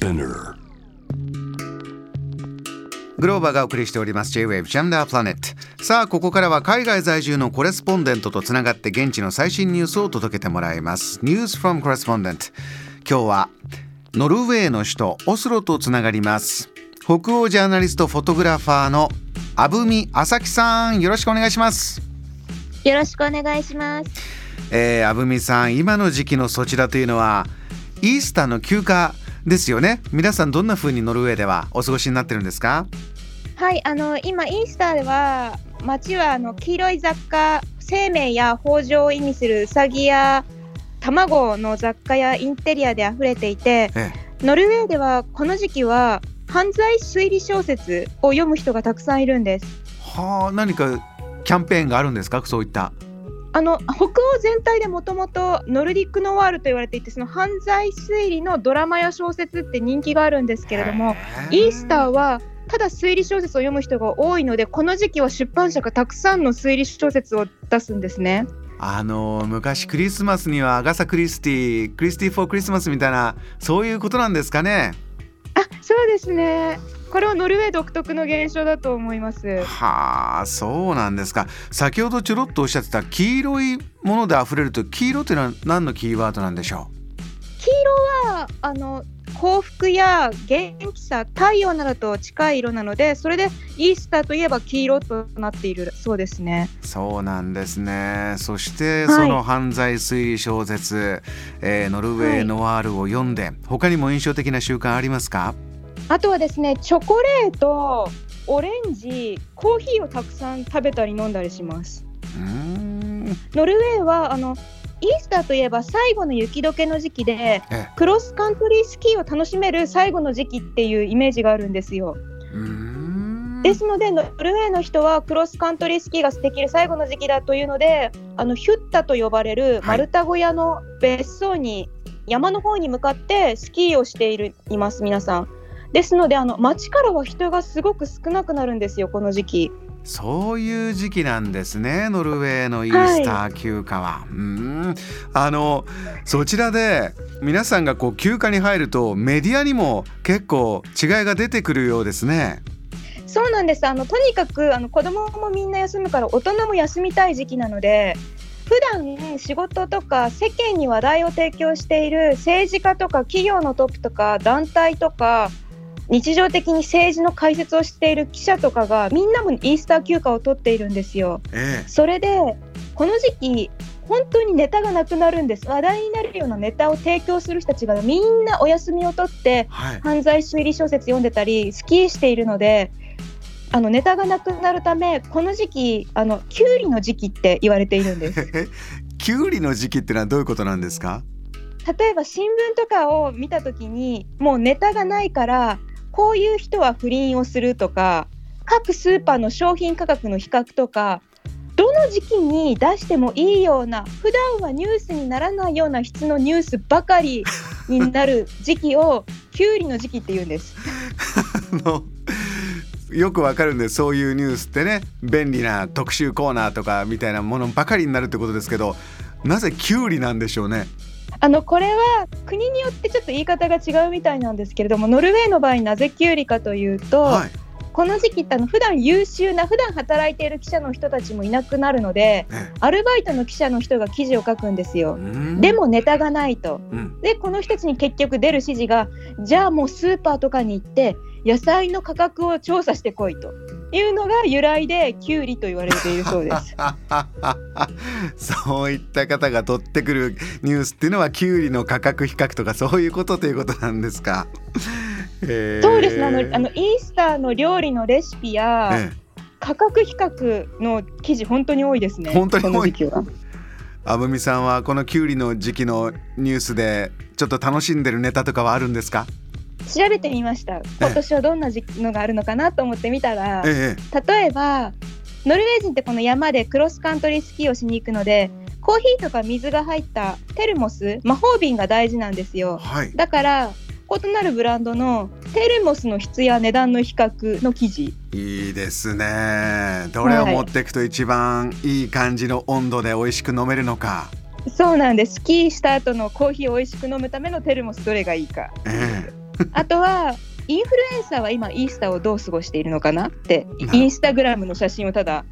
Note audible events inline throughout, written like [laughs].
Spinner. グローバーがお送りしております。J-Wave ジャンダープラネットさあここからは海外在住のコレスポンデントとつながって現地の最新ニュースを届けてもらいます。News from Correspondent 今日はノルウェーの首都オスロとつながります。北欧ジャーナリストフォトグラファーの阿部美朝樹さんよろしくお願いします。よろしくお願いします。えー、阿部美さん今の時期のそちらというのはイースターの休暇ですよね。皆さんどんな風にノルウェーではお過ごしになってるんですか？はい、あの今イースターでは街はあの黄色い雑貨、生命や豊穣を意味するウサギや卵の雑貨やインテリアで溢れていて、え。ノルウェーではこの時期は犯罪推理小説を読む人がたくさんいるんです。はあ何かキャンペーンがあるんですか？そういったあの北欧全体でもともとノルディックノワールと言われていてその犯罪推理のドラマや小説って人気があるんですけれどもイースターはただ推理小説を読む人が多いのでこの時期は出版社がたくさんの推理小説を出すんですね。あの昔クリスマスにはアガサ・クリスティ Christie for Christmas みたいなそういうことなんですかね。あそうですねこれはノルウェー独特の現象だと思います。はあそうなんですか。先ほどちょろっとおっしゃってた黄色いもので溢れると黄色というのは何のキーワードなんでしょ黄色はあの幸福や元気さ太陽などと近い色なのでそれでイースターといえば黄色となっているそうですね。うそうなんですね。そしてはい。その犯罪推理小説、えーノルウェーノワールを読んで、他にも印象的な習慣ありますか？あとはですねチョコレートオレンジコーヒーをたくさん食べたり飲んだりします。ノルウェーはあのイースターといえば最後の雪解けの時期でええクロスカントリースキーを楽しめる最後の時期っていうイメージがあるんですよ。ですのでノルウェーの人はクロスカントリースキーができる最後の時期だというのであのヒュッタと呼ばれるマルタ小屋の別荘に山の方に向かってスキーをしているいます皆さん。ですのであの街からは人がすごく少なくなるんですよこの時期。そういう時期なんですねノルウェーのイースター休暇は。うーんあのそちらで皆さんがこう休暇に入るとメディアにも結構違いが出てくるようですね。そうなんですあのとにかくあの子供もみんな休むから大人も休みたい時期なので普段仕事とか世間に話題を提供している政治家とか企業のトップとか団体とか日常的に政治の解説をしている記者とかがみんなもイースター休暇を取っているんですよ。えそれでこの時期本当にネタがなくなるんです話題になるようなネタを提供する人たちがみんなお休みを取ってはい。犯罪推理小説読んでたりスキーしているのであのネタがなくなるためこの時期あのキュウリの時期って言われているんです [laughs] キュウリの時期ってのはどういうことなんですか？例えば新聞とかを見た時にもうネタがないからこういう人は不倫をするとか各スーパーの商品価格の比較とかどの時期に出してもいいような普段はニュースにならないような質のニュースばかりになる時期を [laughs] キュウリの時期って言うんです。[laughs] あのよくわかるんでそういうニュースってね便利な特集コーナーとかみたいなものばかりになるってことですけどなぜキュウリなんでしょうね？あのこれは国によってちょっと言い方が違うみたいなんですけれどもノルウェーの場合なぜキュウリかというと、はいこの時期ってあの普段優秀な普段働いている記者の人たちもいなくなるのでえアルバイトの記者の人が記事を書くんですよ。うんでもネタがないと。うんでこの人たちに結局出る指示がじゃあもうスーパーとかに行って野菜の価格を調査してこいというのが由来でキュウリと言われているそうです。[laughs] そういった方が取ってくるニュースっていうのはキュウリの価格比較とかそういうことということなんですか。そうですねあのあのイースターの料理のレシピや、ええ価格比較の記事本当に多いですね。本当に多い。あぶみさんはこのキュウリの時期のニュースでちょっと楽しんでるネタとかはあるんですか？調べてみました。今年はどんな時期のがあるのかなと思ってみたら、ええ例えばノルウェー人ってこの山でクロスカントリースキーをしに行くので、コーヒーとか水が入ったテルモス、魔法瓶が大事なんですよ。はい。だから異なるブランドのテルモスの質や値段の比較の記事。いいですね。どれを持っていくと一番いい感じの温度で美味しく飲めるのか。そうなんです。スキーした後のコーヒーを美味しく飲むためのテルモスどれがいいか。ええ [laughs] あとはインフルエンサーは今イースターをどう過ごしているのかなってなインスタグラムの写真をただ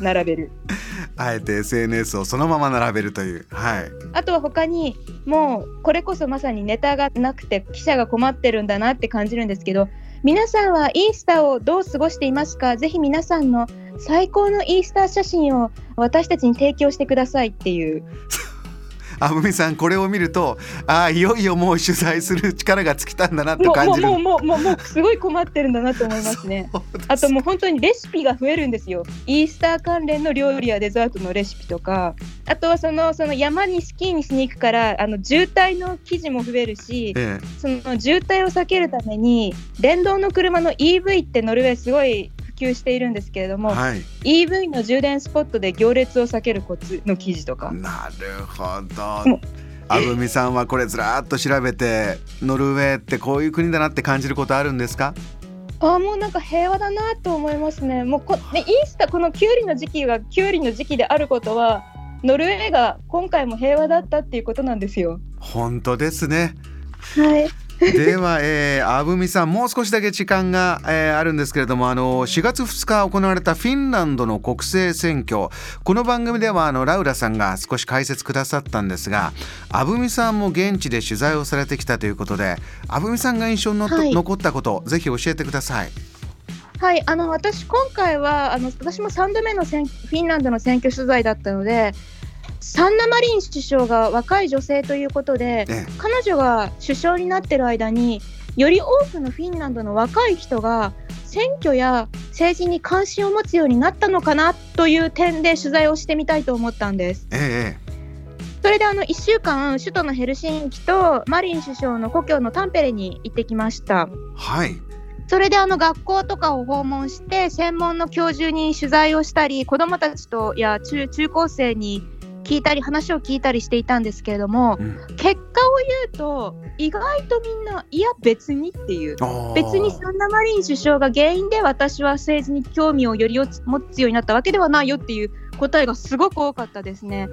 並べる。[laughs] あえて SNS をそのまま並べるという。はい。あとは他にもうこれこそまさにネタがなくて記者が困ってるんだなって感じるんですけど皆さんはイースターをどう過ごしていますか？ぜひ皆さんの最高のイースター写真を私たちに提供してくださいっていう [laughs] あぶみさんこれを見るとああいよいよもう取材する力が尽きたんだなと感じるもうもうもうもうもうすごい困ってるんだなと思いますね。あともう本当にレシピが増えるんですよ。イースター関連の料理やデザートのレシピとか、あとはそのその山にスキーにしに行くからあの渋滞の記事も増えるし、えその渋滞を避けるために電動の車の EV ってノルウェーすごい普及しているんですけれども、えはい EV の充電スポットで行列を避けるコツの記事とか。なるほどあぶみさんはこれずらーっと調べてノルウェーってこういう国だなって感じることあるんですか？あーもうなんか平和だなと思いますね。もうこねイースターこのキュウリの時期がキュウリの時期であることはノルウェーが今回も平和だったっていうことなんですよ。本当ですねはい。[laughs] では、えー、あぶみさんもう少しだけ時間が、えーあるんですけれどもあの4月2日行われたフィンランドの国政選挙。この番組ではあのラウラさんが少し解説くださったんですがあぶみさんも現地で取材をされてきたということであぶみさんが印象にはい。残ったことぜひ教えてください。はい、あの私今回はあの私も3度目の選フィンランドの選挙取材だったのでサンナ・マリン首相が若い女性ということでえ彼女が首相になってる間により多くのフィンランドの若い人が選挙や政治に関心を持つようになったのかなという点で取材をしてみたいと思ったんです。ええそれであの1週間首都のヘルシンキとマリン首相の故郷のタンペレに行ってきました。はいそれであの学校とかを訪問して専門の教授に取材をしたり子どもたちとや中中高生に聞いたり話を聞いたりしていたんですけれどもうん。結果を言うと意外とみんないや別にっていう。別にサンナ・マリン首相が原因で私は政治に興味をより持つようになったわけではないよっていう答えがすごく多かったですね。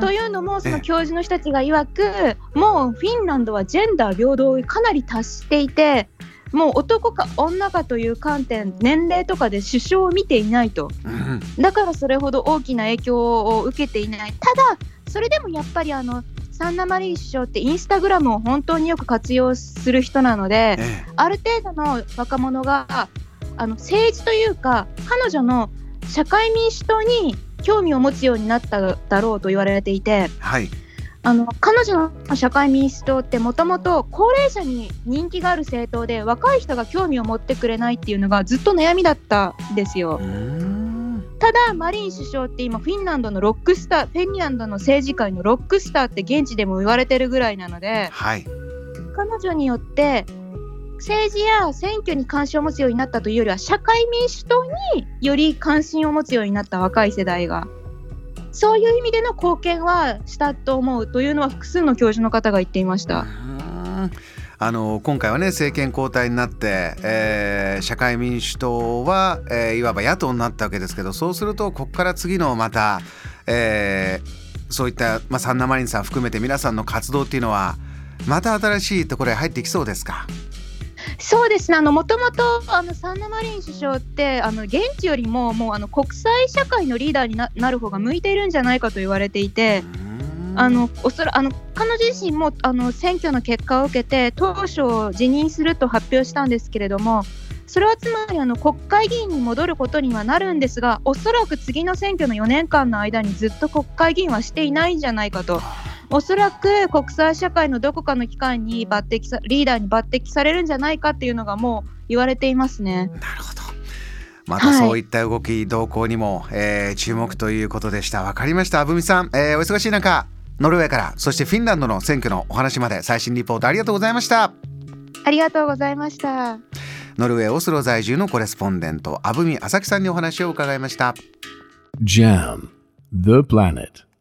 というのもそえ。えの教授の人たちが曰くもうフィンランドはジェンダー平等にかなり達していてもう男か女かという観点年齢とかで首相を見ていないと。うん。だからそれほど大きな影響を受けていない。ただそれでもやっぱりあのサンナ・マリン首相ってインスタグラムを本当によく活用する人なのでえある程度の若者があの政治というか彼女の社会民主党に興味を持つようになっただろうと言われていてえはいあの彼女の社会民主党ってもともと高齢者に人気がある政党で若い人が興味を持ってくれないっていうのがずっと悩みだったんですよ。ただマリン首相って今フィンランドのロックスターフィンランドの政治界のロックスターって現地でも言われてるぐらいなのではい。彼女によって政治や選挙に関心を持つようになったというよりは社会民主党により関心を持つようになった若い世代がそういう意味での貢献はしたと思うというのは複数の教授の方が言っていました。あの今回はね政権交代になって、えー社会民主党は、えーいわば野党になったわけですけどそうするとここから次のまた、えーそういった、まあ、サンナマリンさん含めて皆さんの活動っていうのはまた新しいところへ入ってきそうですか？そうですね、もともとサンナ・マリン首相ってあの現地よりももうあの国際社会のリーダーにななる方が向いているんじゃないかと言われていて、あのおそらあの彼女自身もあの選挙の結果を受けて当初辞任すると発表したんですけれどもそれはつまりあの国会議員に戻ることにはなるんですがおそらく次の選挙の4年間の間にずっと国会議員はしていないんじゃないかとおそらく国際社会のどこかの機関に抜擢さリーダーに抜擢されるんじゃないかっていうのがもう言われていますね。なるほどまたそういった動き、動向にも、えー注目ということでしたわかりましたあぶみさん、えーお忙しい中ノルウェーからそしてフィンランドの選挙のお話まで最新リポートありがとうございましたありがとうございました。ノルウェーオスロ在住のコレスポンデント阿部美朝樹さんにお話を伺いました Jam, the planet.